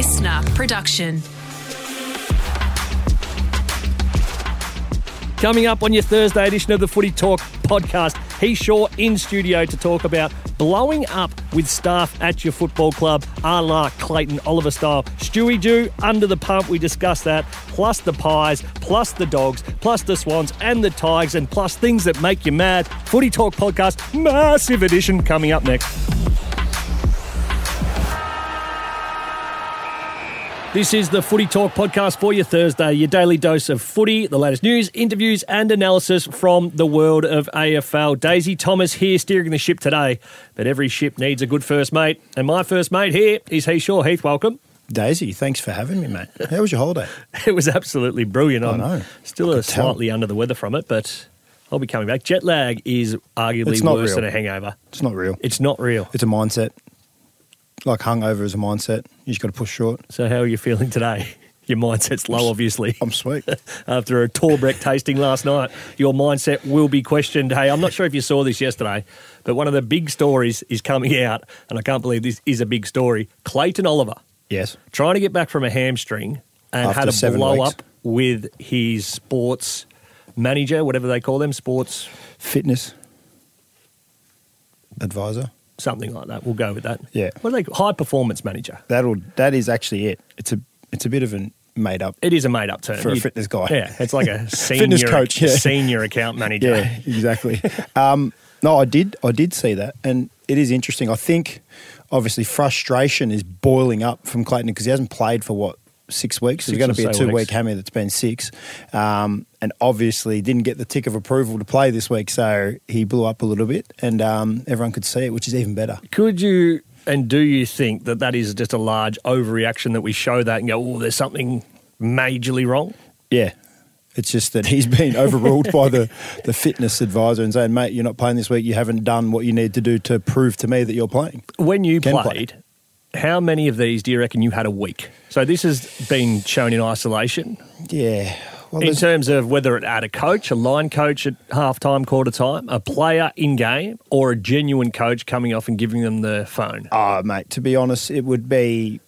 listener production. Coming up on your Thursday edition of the Footy Talk podcast, he's sure in studio to talk about blowing up with staff at your football club, a la Clayton Oliver style. Stewie Dew under the pump, we discuss that, plus the pies, plus the dogs, plus the swans and the tigers, and plus things that make you mad. Footy Talk podcast, massive edition coming up next. This is the Footy Talk podcast for your Thursday, your daily dose of footy, the latest news, interviews, and analysis from the world of AFL. Daisy Thomas here steering the ship today, but every ship needs a good first mate, and my first mate here is Heath Shaw. Heath, welcome. Daisy, thanks for having me, mate. How was your holiday? It was absolutely brilliant. I I'm know. still I a could tell. slightly under the weather from it, but I'll be coming back. Jet lag is arguably worse real. than a hangover. It's not real. It's not real. It's a mindset. Like hungover is a mindset. You just got to push short. So, how are you feeling today? Your mindset's low, obviously. I'm sweet. after a Torbreck tasting last night. Your mindset will be questioned. Hey, I'm not sure if you saw this yesterday, but one of the big stories is coming out, and I can't believe this is a big story. Clayton Oliver yes. trying to get back from a hamstring and After had a blow weeks. up with his sports manager, whatever they call them, sports Fitness advisor. Something like that. We'll go with that. Yeah. What are they? High performance manager. That'll. That is actually it. It's a. It's a bit of a made up. It is a made up term For a You- fitness guy. Yeah, it's like a senior Fitness coach, yeah. senior account manager. Yeah, exactly. um, no, I did. I did see that, and it is interesting. I think, obviously, frustration is boiling up from Clayton because he hasn't played for what six weeks. Six There's going to be a two weeks. week hammy that's been six, um, and obviously didn't get the tick of approval to play this week. So he blew up a little bit, and um, everyone could see it, which is even better. Could you and do you think that that is just a large overreaction that we show that and go, oh, there's something majorly wrong? Yeah. It's just that he's been overruled by the, the fitness advisor and saying, mate, you're not playing this week. You haven't done what you need to do to prove to me that you're playing. When you Can play. played, how many of these do you reckon you had a week? So this has been shown in isolation Yeah. Well, in terms of whether it had a coach, a line coach at half time, quarter time, a player in game, or a genuine coach coming off and giving them the phone. Oh, mate, to be honest, it would be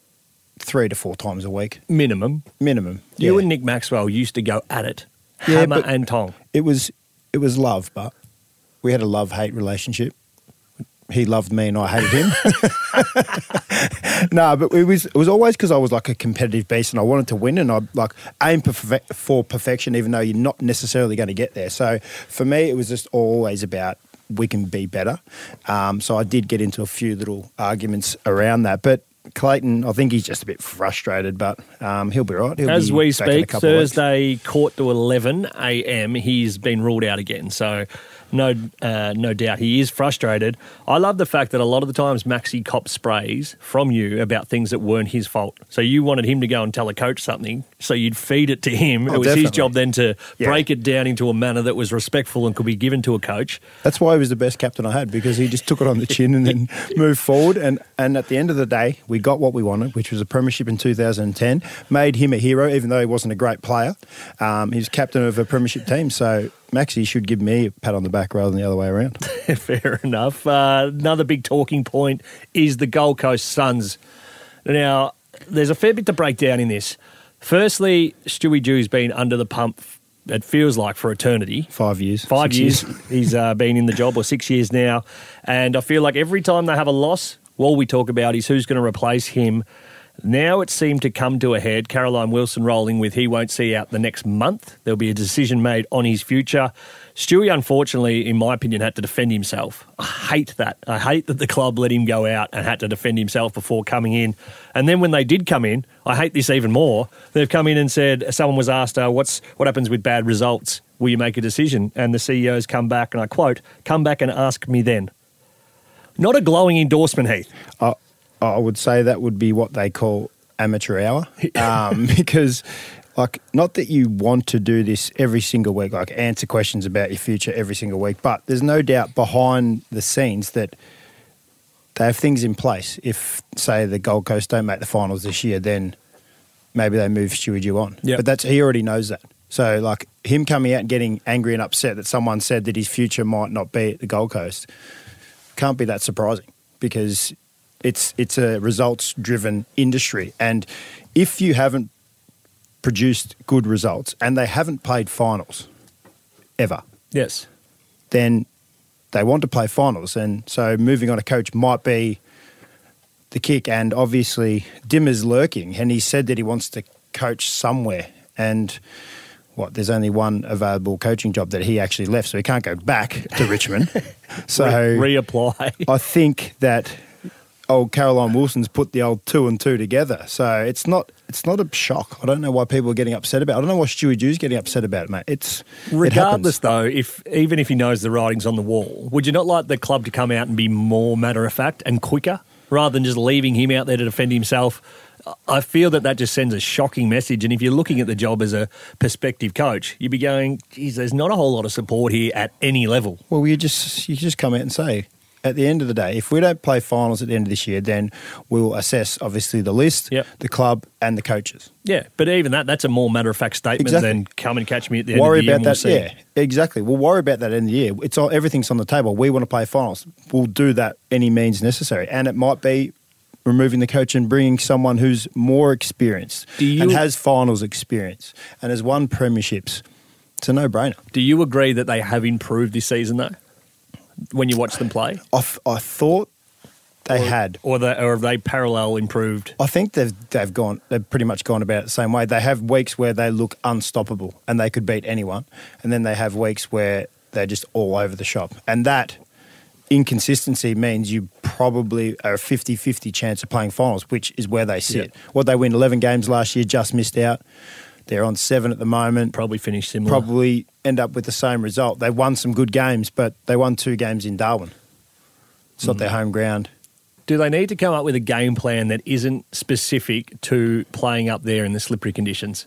three to four times a week, Minimum. minimum. You Yeah. and Nick Maxwell used to go at it, Yeah, hammer and tong. it was it was love, but we had a love hate relationship. He loved me and I hated him. no, but it was it was always because I was like a competitive beast and I wanted to win and I like aim for, for perfection, even though you're not necessarily going to get there. So for me, it was just always about we can be better. Um, so I did get into a few little arguments around that, but. Clayton, I think he's just a bit frustrated, but um, he'll be right. He'll As be we back in a speak, couple of weeks. Thursday, court to 11 a.m., he's been ruled out again. So, no, uh, no doubt he is frustrated. I love the fact that a lot of the times Maxi cop sprays from you about things that weren't his fault. So you wanted him to go and tell a coach something, so you'd feed it to him. Oh, it was his job then to Yeah. break it down into a manner that was respectful and could be given to a coach. That's why he was the best captain I had because he just took it on the chin and then moved forward. And, and at the end of the day, we got what we wanted, which was a premiership in 2010. Made him a hero, even though he wasn't a great player. Um, he was captain of a premiership team. So Maxie should give me a pat on the back rather than the other way around. Fair enough. Uh, another big talking point is the Gold Coast Suns. Now, there's a fair bit to break down in this. Firstly, Stewie Dew's been under the pump, it feels like, for eternity. Five years. Five six years, he's uh, been in the job, or six years now. And I feel like every time they have a loss, all we talk about is who's going to replace him. Now it seemed to come to a head. Caroline Wilson rolling with he won't see out the next month. There'll be a decision made on his future. Stewie, unfortunately, in my opinion, had to defend himself. I hate that. I hate that the club let him go out and had to defend himself before coming in. And then when they did come in, I hate this even more. They've come in and said, someone was asked, uh, "What's what happens with bad results? Will you make a decision?" And the CEO's come back, and I quote, "Come back and ask me then." Not a glowing endorsement, Heath. I, I would say that would be what they call amateur hour, um, because like not that you want to do this every single week, like answer questions about your future every single week, but there's no doubt behind the scenes that they have things in place. If say the Gold Coast don't make the finals this year, then maybe they move Stewie Dew on. Yep. But that's he already knows that. So like him coming out and getting angry and upset that someone said that his future might not be at the Gold Coast can't be that surprising because It's it's a results driven industry, and if you haven't produced good results and they haven't played finals ever, Yes. then they want to play finals. And so moving on a coach might be the kick. And obviously, Dimma's lurking, and he said that he wants to coach somewhere. And what, there's only one available coaching job that he actually left, so he can't go back to Richmond. so Re- reapply. I think that old Caroline Wilson's put the old two and two together. So it's not it's not a shock. I don't know why people are getting upset about. it. I don't know why Stewie Dew's getting upset about it, mate. It's Regardless, happens. though, if even if he knows the writing's on the wall, would you not like the club to come out and be more matter of fact and quicker rather than just leaving him out there to defend himself? I feel that that just sends a shocking message. And if you're looking at the job as a prospective coach, you'd be going, geez, there's not a whole lot of support here at any level. Well, you just you just come out and say, at the end of the day, if we don't play finals at the end of this year, then we'll assess obviously the list, Yep. the club, and the coaches. Yeah, but even that, that's a more matter of fact statement Exactly. than come and catch me at the end worry of the year. Worry about we'll that. see. Yeah, exactly. We'll worry about that in the end of the year. It's all everything's on the table. We want to play finals. We'll do that any means necessary, and it might be removing the coach and bringing someone who's more experienced Do you- and has finals experience and has won premierships. It's a no-brainer. Do you agree that they have improved this season, though, when you watch them play? I, thought they had. Or, they, or have they parallel improved? I think they've they've gone they've pretty much gone about it the same way. They have weeks where they look unstoppable and they could beat anyone, and then they have weeks where they're just all over the shop. And that inconsistency means you probably are a 50-50 chance of playing finals, which is where they sit. What they win 11 games last year, just missed out. They're on seven at the moment. Probably finish similar. Probably end up with the same result. They won some good games, but they won two games in Darwin. It's not hmm. their home ground. Do they need to come up with a game plan that isn't specific to playing up there in the slippery conditions?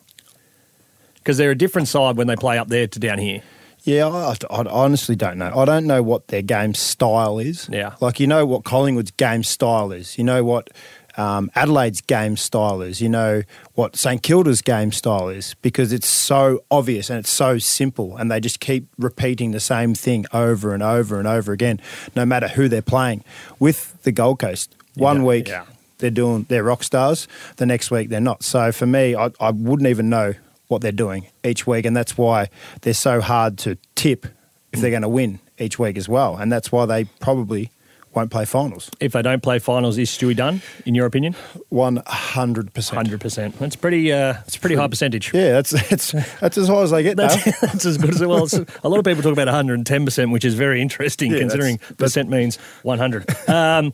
Because they're a different side when they play up there to down here. Yeah, I, I honestly don't know. I don't know what their game style is. Yeah. Like, you know what Collingwood's game style is. You know what um, Adelaide's game style is. You know what St Kilda's game style is because it's so obvious and it's so simple and they just keep repeating the same thing over and over and over again, no matter who they're playing. With the Gold Coast, one Yeah, week yeah. they're doing they're rock stars, the next week they're not. So for me, I, I wouldn't even know what they're doing each week, and that's why they're so hard to tip if they're going to win each week as well, and that's why they probably won't play finals. If they don't play finals, is Stewie done, in your opinion? One hundred percent. 100%. That's pretty, uh, it's a pretty high percentage. Yeah, that's that's that's as high as they get. That's, that's as good as it was. A lot of people talk about 110%, which is very interesting Yeah, considering that's- percent means 100. Um,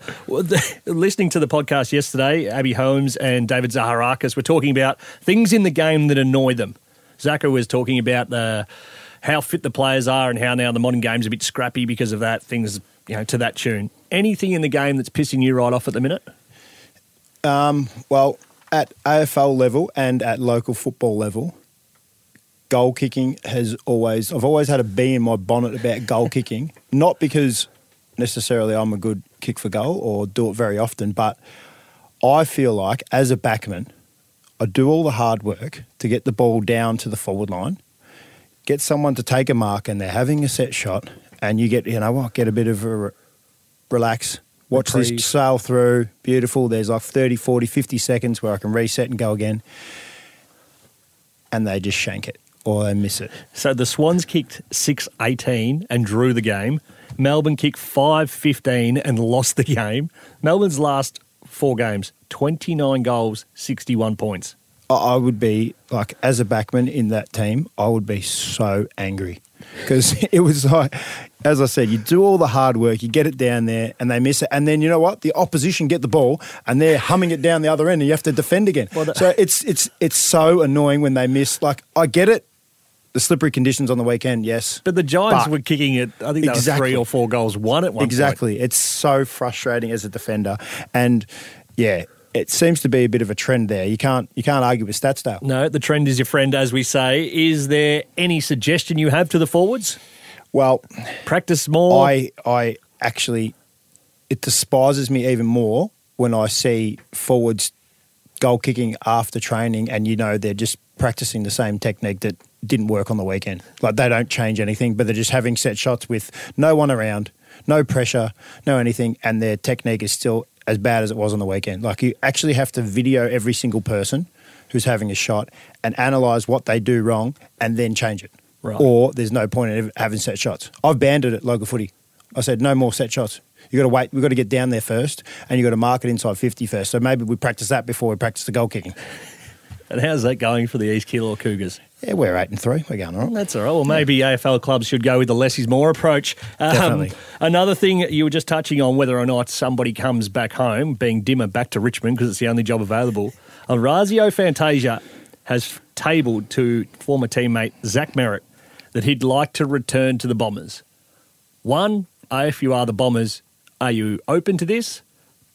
listening to the podcast yesterday, Abby Holmes and David Zaharakis were talking about things in the game that annoy them. Zaka was talking about the how fit the players are and how now the modern game's a bit scrappy because of that, things you know to that tune. Anything in the game that's pissing you right off at the minute? Um, well, at AFL level and at local football level, goal kicking has always, I've always had a bee in my bonnet about goal kicking. Not because necessarily I'm a good kick for goal or do it very often, but I feel like as a backman, I do all the hard work to get the ball down to the forward line, get someone to take a mark and they're having a set shot, and you get, you know what, get a bit of a re- relax, watch Reprieve. this sail through, beautiful. There's like 30, 40, 50 seconds where I can reset and go again. And they just shank it or they miss it. So the Swans kicked 6 18 and drew the game. Melbourne kicked 5 15 and lost the game. Melbourne's last four games 29 goals, 61 points. I would be like, as a backman in that team, I would be so angry because it was like, as I said, you do all the hard work, you get it down there, and they miss it, and then you know what? The opposition get the ball, and they're humming it down the other end, and you have to defend again. Well, that- so it's it's it's so annoying when they miss. Like I get it, the slippery conditions on the weekend, yes, But the Giants But- were kicking it, I think that was Exactly. three or four goals, one at one point. Exactly. It's so frustrating as a defender, and yeah, it seems to be a bit of a trend there. You can't you can't argue with stats, Dale. No, the trend is your friend, as we say. Is there any suggestion you have to the forwards? Well, Practice more. I I actually it despises me even more when I see forwards goal kicking after training, and you know they're just practicing the same technique that didn't work on the weekend. Like they don't change anything, but they're just having set shots with no one around, no pressure, no anything, and their technique is still as bad as it was on the weekend. Like you actually have to video every single person who's having a shot and analyze what they do wrong and then change it. Right. Or there's no point in having set shots. I've banned it at local footy. I said no more set shots. You got to wait. We've got to get down there first, and you got to mark it inside 50 first. So maybe we practice that before we practice the goal kicking. And how's that going for the East Keilor Cougars? Yeah, we're eight and three. We're going all right. That's all right. Well, maybe AFL clubs should go with the less is more approach. Um, Definitely. Another thing you were just touching on whether or not somebody comes back home, being Dimma back to Richmond because it's the only job available. Orazio Fantasia has tabled to former teammate Zach Merrett that he'd like to return to the Bombers. One, if you are the Bombers, are you open to this?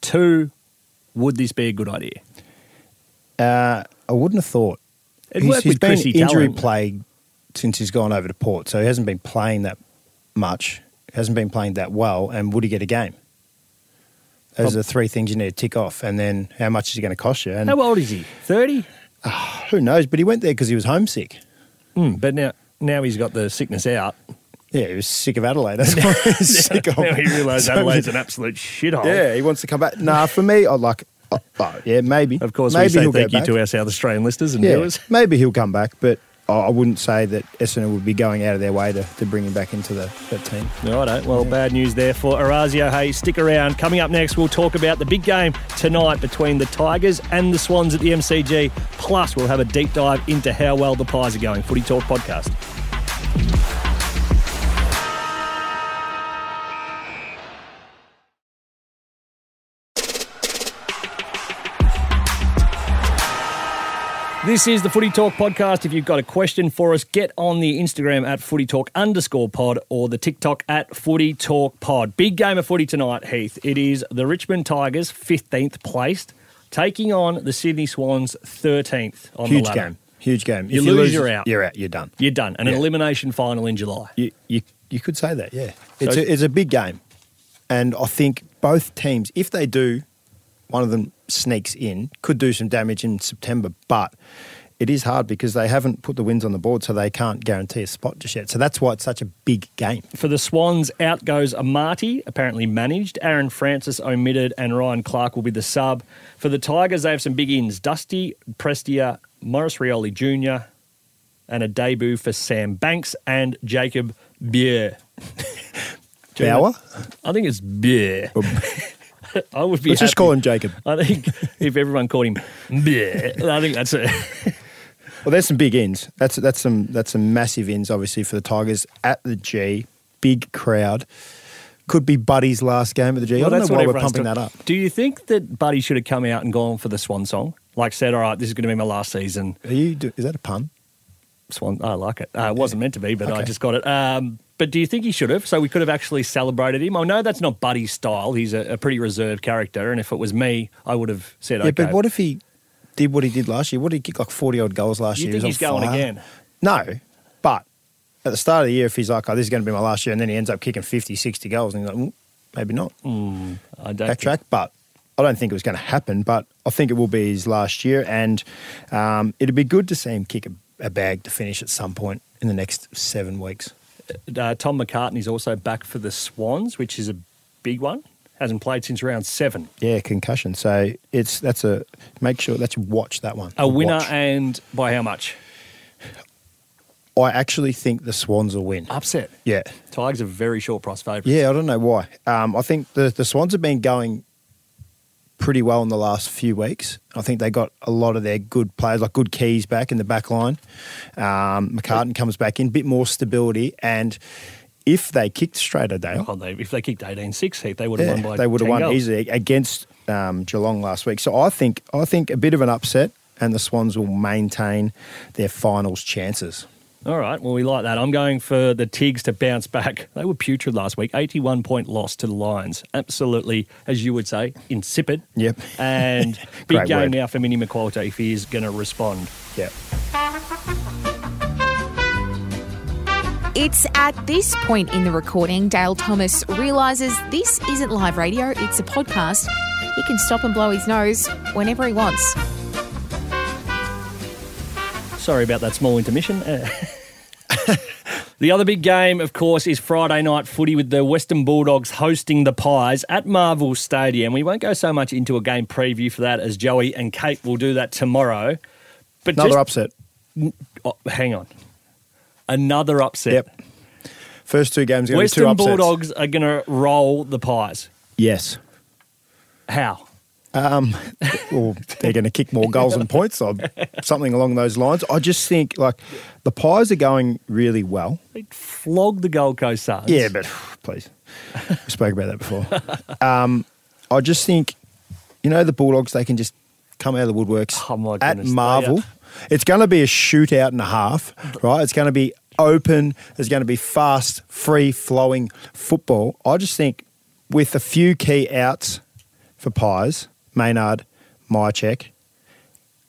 Two, would this be a good idea? Uh, I wouldn't have thought. It he's he's been Chrissy injury Tallon. plagued since he's gone over to Port, so he hasn't been playing that much. Hasn't been playing that well, and would he get a game? Those are the three things you need to tick off, and then how much is he going to cost you? And How old is he? 30? who knows? But he went there because he was homesick. Mm, but now, now he's got the sickness out. Yeah, he was sick of Adelaide. That's what he was sick of. now he realised Adelaide's an absolute shithole. Yeah, he wants to come back. Nah, for me, I'd like. Oh, oh, yeah, maybe. Of course, maybe we say he'll thank you back. to our South Australian listeners and yeah, viewers. maybe he'll come back, but I wouldn't say that Essendon would be going out of their way to, to bring him back into the that team. Righto. Well, bad news there for Orazio. Hey, stick around. Coming up next, we'll talk about the big game tonight between the Tigers and the Swans at the MCG. Plus, we'll have a deep dive into how well the Pies are going. Footy Talk podcast. This is the Footy Talk podcast. If you've got a question for us, get on the Instagram at Footy Talk underscore pod or the TikTok at Footy Talk pod. Big game of footy tonight, Heath. It is the Richmond Tigers, 15th placed, taking on the Sydney Swans, 13th on Huge the ladder. Huge game. Huge game. You lose, you're out. You're out. You're done. You're done. And an Yeah. elimination final in July. You, you, you could say that, yeah. It's, So- a, it's a big game. And I think both teams, if they do, one of them sneaks in, could do some damage in September. But it is hard because they haven't put the wins on the board, so they can't guarantee a spot just yet. So that's why it's such a big game. For the Swans, out goes Amartey, apparently managed. Aaron Francis omitted, and Ryan Clarke will be the sub. For the Tigers, they have some big ins Dusty Prestia, Maurice Rioli Jr., and a debut for Sam Banks and Jacob Bier. Bauer? I think it's Bier. I would be. Let's just call him Jacob. I think if everyone called him Bier, I think that's it. Well, there's some big ins. That's that's some that's some massive ins, obviously, for the Tigers at the G. Big crowd. Could be Buddy's last game at the G. I don't know why we're pumping talking- that up. Do you think that Buddy should have come out and gone for the Swan song? Like said, all right, this is going to be my last season. Are you? Do, is that a pun? Swan. I like it. Uh, it wasn't meant to be, but I just got it. Um, but do you think he should have? So we could have actually celebrated him. I know that's not Buddy's style. He's a, a pretty reserved character, and if it was me, I would have said, Yeah, okay. but what if he did what he did last year? What did he kick like forty odd goals last You year? think He he's going fire. again? No, but at the start of the year, if he's like, "Oh, this is going to be my last year," and then he ends up kicking 50, 60 goals, and you're like, mm, maybe not I don't. think- backtrack. But I don't think it was going to happen. But I think it will be his last year, and um, it'd be good to see him kick a, a bag to finish at some point in the next seven weeks. Uh, Tom McCartin's also back for the Swans, which is a big one. Hasn't played since round seven. Yeah, concussion. So it's that's a make sure that you watch that one. A winner, Watch. and by how much? I actually think the Swans will win. Upset. Yeah, Tigers are very short price favourites. Yeah, I don't know why. Um, I think the, the Swans have been going pretty well in the last few weeks. I think they got a lot of their good players, like good keys back in the back line. Um, McCartin comes back in, bit more stability. And if they kicked straight a day, Oh, they, if they kicked 18-6, they would have won by they would have won goals. easily against um, Geelong last week. So I think I think a bit of an upset, and the Swans will maintain their finals chances. All right, well, we like that. I'm going for the Tigs to bounce back. They were putrid last week, 81 point loss to the Lions. Absolutely, as you would say, insipid. Yep. And big Great game word. now for Mini McQualter if he is going to respond. Yep. It's at this point in the recording, Dale Thomas realises this isn't live radio, it's a podcast. He can stop and blow his nose whenever he wants. Sorry about that small intermission. The other big game, of course, is Friday night footy with the Western Bulldogs hosting the Pies at Marvel Stadium. We won't go so much into a game preview for that as Joey and Kate will do that tomorrow. But Another just, upset. oh, hang on. Another upset. Yep. First two games going to be two Western upsets. Bulldogs are going to roll the Pies. Yes. How? Um, well, they're going to kick more goals and points or something along those lines. I just think like the Pies are going really well. They flog the Gold Coast Suns. Yeah, but please, we spoke about that before. Um, I just think, you know, the Bulldogs they can just come out of the woodworks Oh, at Marvel. It's going to be a shootout and a half, right? It's going to be open. There's going to be fast, free flowing football. I just think with a few key outs for Pies, Maynard, Mychek,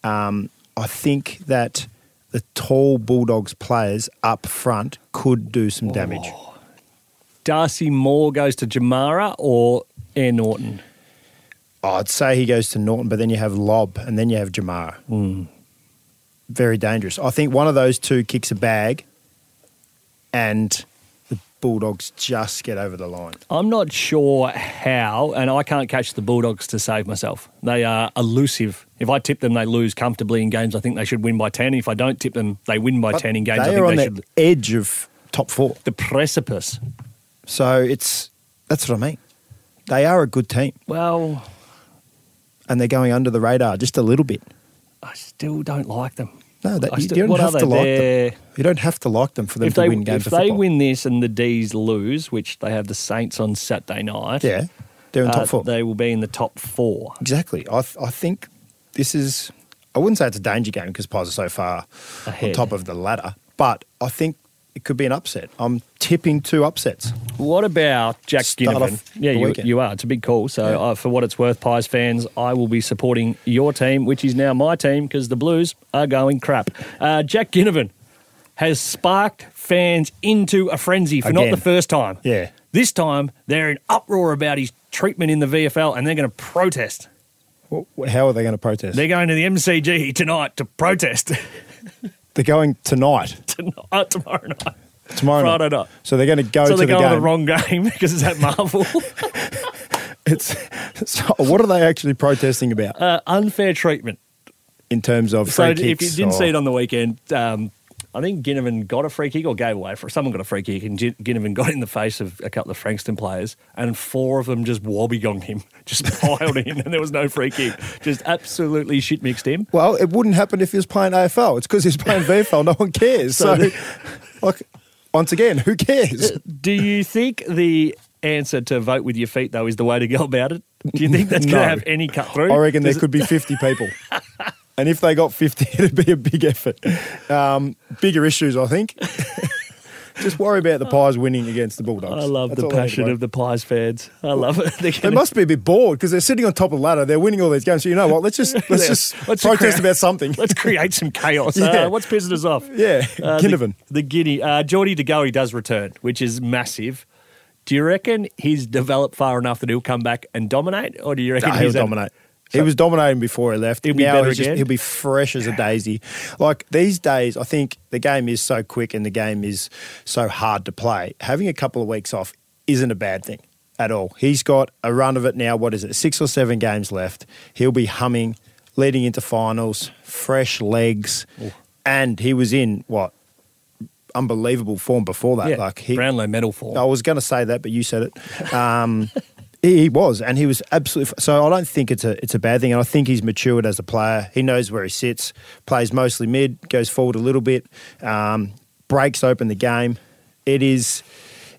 um, I think that the tall Bulldogs players up front could do some damage. Darcy Moore goes to Jamarra or Aaron Naughton? I'd say he goes to Naughton, but then you have Lobb and then you have Jamar. Hmm. Very dangerous. I think one of those two kicks a bag and Bulldogs just get over the line. I'm not sure how, and I can't catch the Bulldogs to save myself. They are elusive. If I tip them, they lose comfortably in games. I think they should win by 10. If I don't tip them, they win by But 10 in games. I They think are on they the should. edge of top four. The precipice. So it's that's what I mean. They are a good team Well, and they're going under the radar just a little bit. I still don't like them. No, that, you, don't have to like They're- them. You don't have to like them for them If to they, win games if they football. win this and the D's lose, which they have the Saints on Saturday night, yeah, they're in uh, top four. they will be in the top four. Exactly. I, th- I think this is, I wouldn't say it's a danger game because Pies are so far Ahead. on top of the ladder, but I think it could be an upset. I'm tipping two upsets. What about Jack Ginnivan? Yeah, you, you are. It's a big call. So, Yeah. uh, for what it's worth, Pies fans, I will be supporting your team, which is now my team because the Blues are going crap. Uh, Jack Ginnivan has sparked fans into a frenzy for not the first time. Yeah. This time, they're in uproar about his treatment in the VFL and they're going to protest. Wh- How are they going to protest? They're going to the MCG tonight to protest They're going tonight, tonight, tomorrow night. tomorrow Friday night. night. So they're going to go so to they're the going game. the wrong game because it's at Marvel. It's, so what are they actually protesting about uh, unfair treatment. in terms of So if you didn't or- see it on the weekend, um, I think Ginnivan got a free kick or gave away for someone got a free kick, and Gin- Ginnivan got in the face of a couple of Frankston players, and four of them just wobbegonged him, just piled in, and there was no free kick. Just absolutely shit mixed him. Well, it wouldn't happen if he was playing AFL. It's because he's playing VFL. No one cares. So So, like, once again, who cares? Uh, do you think the answer to vote with your feet though is the way to go about it? Do you think that's going to have any cut through? I reckon there it- could be 50 people. And if they got 50, it'd be a big effort. Um, bigger issues, I think. Just worry about the Pies winning against the Bulldogs. I love That's the all I need to passion of the Pies fans. I love it. They're They must be a bit bored because they're sitting on top of the ladder. They're winning all these games. So you know what? Let's just let's just Let's protest create- about something. Let's create some chaos. Yeah. Uh, what's pissing us off? Yeah, Uh, Ginnivan. The, the Guinea. Uh, Geordie De Goey does return, which is massive. Do you reckon he's developed far enough that he'll come back and dominate, or do you reckon he'll he's at- dominate. he was dominating before he left. He'll be now better just, again? he'll be fresh as a daisy. Like these days, I think the game is so quick and the game is so hard to play. Having a couple of weeks off isn't a bad thing at all. He's got a run of it now. What is it? Six or seven games left. He'll be humming, leading into finals, fresh legs, and he was in what unbelievable form before that. Yeah, Like he, Brownlow medal for. I was going to say that, but you said it. Um, he, was, and he was absolutely. So I don't think it's a it's a bad thing, and I think he's matured as a player. He knows where he sits, plays mostly mid, goes forward a little bit, um, breaks open the game. It is,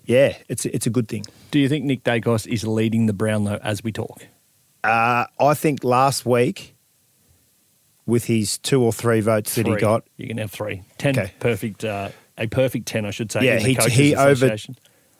yeah, it's it's a good thing. Do you think Nick Daicos is leading the Brownlow as we talk? Uh, I think last week, with his two or three votes that he got, You can have three. Ten Okay. perfect. Uh, a perfect ten, I should say. Yeah, he- he over-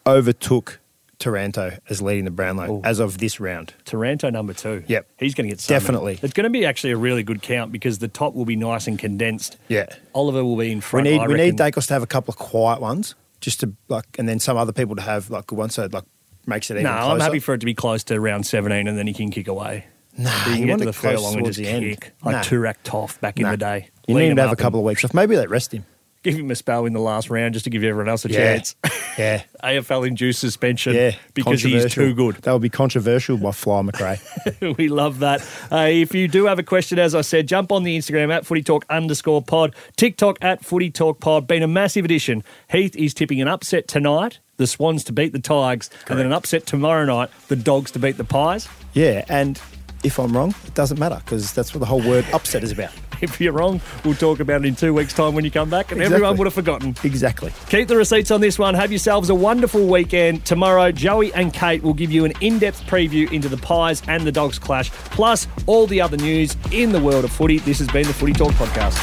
overtook Taranto as leading the Brownlow Ooh. as of this round. Taranto number two. Yep. He's going to get so many. Definitely. It's going to be actually a really good count because the top will be nice and condensed. Yeah. Oliver will be in front. We need I we need. Daicos to have a couple of quiet ones, just to like, and then some other people to have like good ones, so it like makes it even No, closer. I'm happy for it to be close to round 17 and then he can kick away. Nah, So you can you get want to the close furlong and just the end. kick. Like Nah. Turak Toff back in the day. You Lead need him to have a couple of weeks off. Maybe they rest him. Give him a spell in the last round just to give everyone else a Yeah. chance. Yeah. AFL induced suspension Yeah. because he's too good. That would be controversial by Fly McRae. we love that. Uh, if you do have a question, as I said, jump on the Instagram at footy talk underscore pod, TikTok at footy talk pod. Been a massive addition. Heath is tipping an upset tonight, the Swans to beat the Tigers, and then an upset tomorrow night, the Dogs to beat the Pies. yeah. And if I'm wrong, it doesn't matter because that's what the whole word upset is about. If you're wrong, we'll talk about it in two weeks' time when you come back, and Exactly. everyone would have forgotten. Exactly. Keep the receipts on this one. Have yourselves a wonderful weekend. Tomorrow, Joey and Kate will give you an in depth preview into the Pies and the Dogs clash, plus all the other news in the world of footy. This has been the Footy Talk Podcast.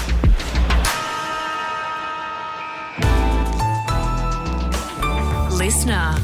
Listener.